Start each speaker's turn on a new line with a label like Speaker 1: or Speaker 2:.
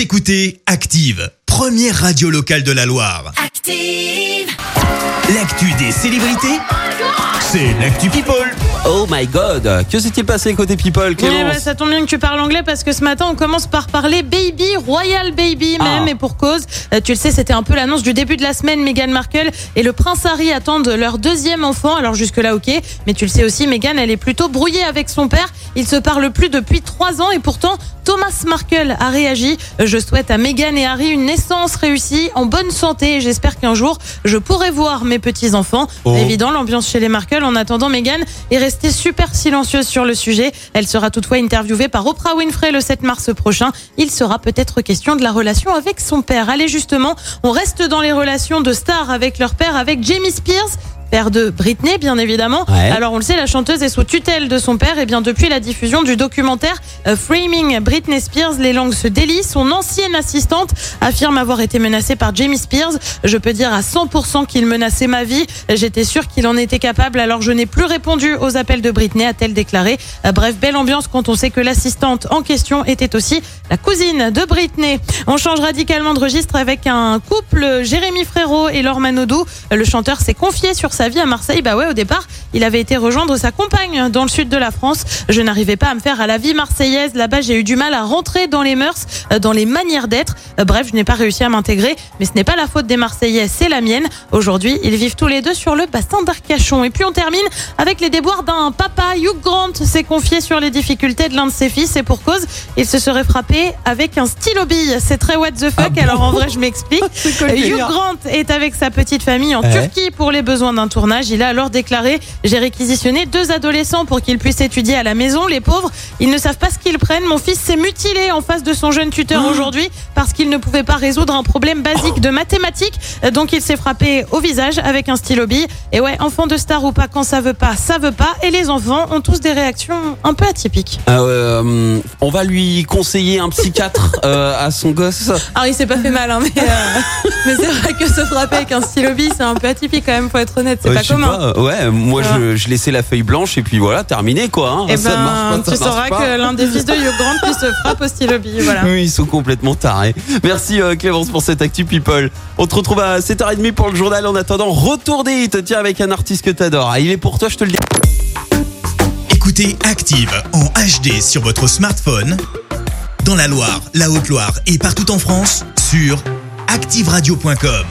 Speaker 1: Vous écoutez Active, première radio locale de la Loire.
Speaker 2: Active.
Speaker 1: L'actu des célébrités, c'est l'actu People.
Speaker 3: Oh my god, que s'est-il passé côté people Clémence
Speaker 4: bah, ça tombe bien que tu parles anglais parce que ce matin on commence par parler baby, royal baby même
Speaker 3: Ah.
Speaker 4: et pour cause. Euh, tu le sais, c'était un peu l'annonce du début de la semaine. Meghan Markle et le prince Harry attendent leur deuxième enfant. Alors jusque là ok, mais tu le sais aussi, Meghan elle est plutôt brouillée avec son père. Ils se parlent plus depuis trois ans et pourtant Thomas Markle a réagi. Euh, Je souhaite à Meghan et Harry une naissance réussie, en bonne santé. et J'espère qu'un jour je pourrai voir mes petits enfants.
Speaker 3: Oh.
Speaker 4: Évident, l'ambiance chez les Markle. En attendant, Meghan est restée super silencieuse sur le sujet. Elle sera toutefois interviewée par Oprah Winfrey le 7 mars prochain. Il sera peut-être question de la relation avec son père. Allez, justement, on reste dans les relations de stars avec leur père, avec Jamie Spears. Père de Britney, bien évidemment.
Speaker 3: Ouais.
Speaker 4: Alors, on le sait, la chanteuse est sous tutelle de son père. Et bien, depuis la diffusion du documentaire euh, Framing Britney Spears, les langues se délient. Son ancienne assistante affirme avoir été menacée par Jamie Spears. Je peux dire à 100% qu'il menaçait ma vie. J'étais sûre qu'il en était capable. Alors, je n'ai plus répondu aux appels de Britney, a-t-elle déclaré. Euh, Bref, belle ambiance quand on sait que l'assistante en question était aussi la cousine de Britney. On change radicalement de registre avec un couple, Jérémy Frérot et Laure Manodou. Le chanteur s'est confié sur sa vie à Marseille. Bah ouais, au départ, il avait été rejoindre sa compagne dans le sud de la France. Je n'arrivais pas à me faire à la vie marseillaise. Là-bas, j'ai eu du mal à rentrer dans les mœurs, euh, dans les manières d'être. Euh, Bref, je n'ai pas réussi à m'intégrer. Mais ce n'est pas la faute des Marseillais, c'est la mienne. Aujourd'hui, ils vivent tous les deux sur le bassin d'Arcachon. Et puis on termine avec les déboires d'un papa. Hugh Grant s'est confié sur les difficultés de l'un de ses fils et pour cause, il se serait frappé avec un stylo bille. C'est très what the fuck. Alors en vrai, je m'explique. Hugh Grant est avec sa petite famille en
Speaker 3: Ouais.
Speaker 4: Turquie pour les besoins d'un tournage. Il a alors déclaré J'ai réquisitionné deux adolescents pour qu'ils puissent étudier à la maison. Les pauvres, ils ne savent pas ce qu'ils prennent. Mon fils s'est mutilé en face de son jeune tuteur aujourd'hui parce qu'il ne pouvait pas résoudre un problème basique de mathématiques. Donc il s'est frappé au visage avec un stylo bille. Et ouais, enfant de star ou pas, quand ça veut pas, ça veut pas. Et les enfants ont tous des réactions un peu atypiques.
Speaker 3: Euh, On va lui conseiller un psychiatre euh, à son gosse.
Speaker 4: Alors il s'est pas fait mal, hein, mais, euh, mais c'est vrai que se frapper avec un stylo bille, c'est un peu atypique quand même, faut être honnête, c'est pas commun.
Speaker 3: pas, ouais, moi je, je laissais la feuille blanche et puis voilà, terminé quoi. Hein.
Speaker 4: Eh
Speaker 3: Ça
Speaker 4: ben,
Speaker 3: marche pas, ça
Speaker 4: tu
Speaker 3: marche
Speaker 4: sauras
Speaker 3: pas.
Speaker 4: que l'un des fils de Hugh Grant lui se frappe au stylo bille, voilà.
Speaker 3: Oui, ils sont complètement tarés. Merci euh, Clémence pour cette actu people. On te retrouve à 7h30 pour le journal. En attendant, retour des hits. Tiens, avec un artiste que t'adores. Il est pour toi, je te le dis.
Speaker 1: Écoutez Active en HD sur votre smartphone, dans la Loire, la Haute-Loire et partout en France, sur activeradio.com.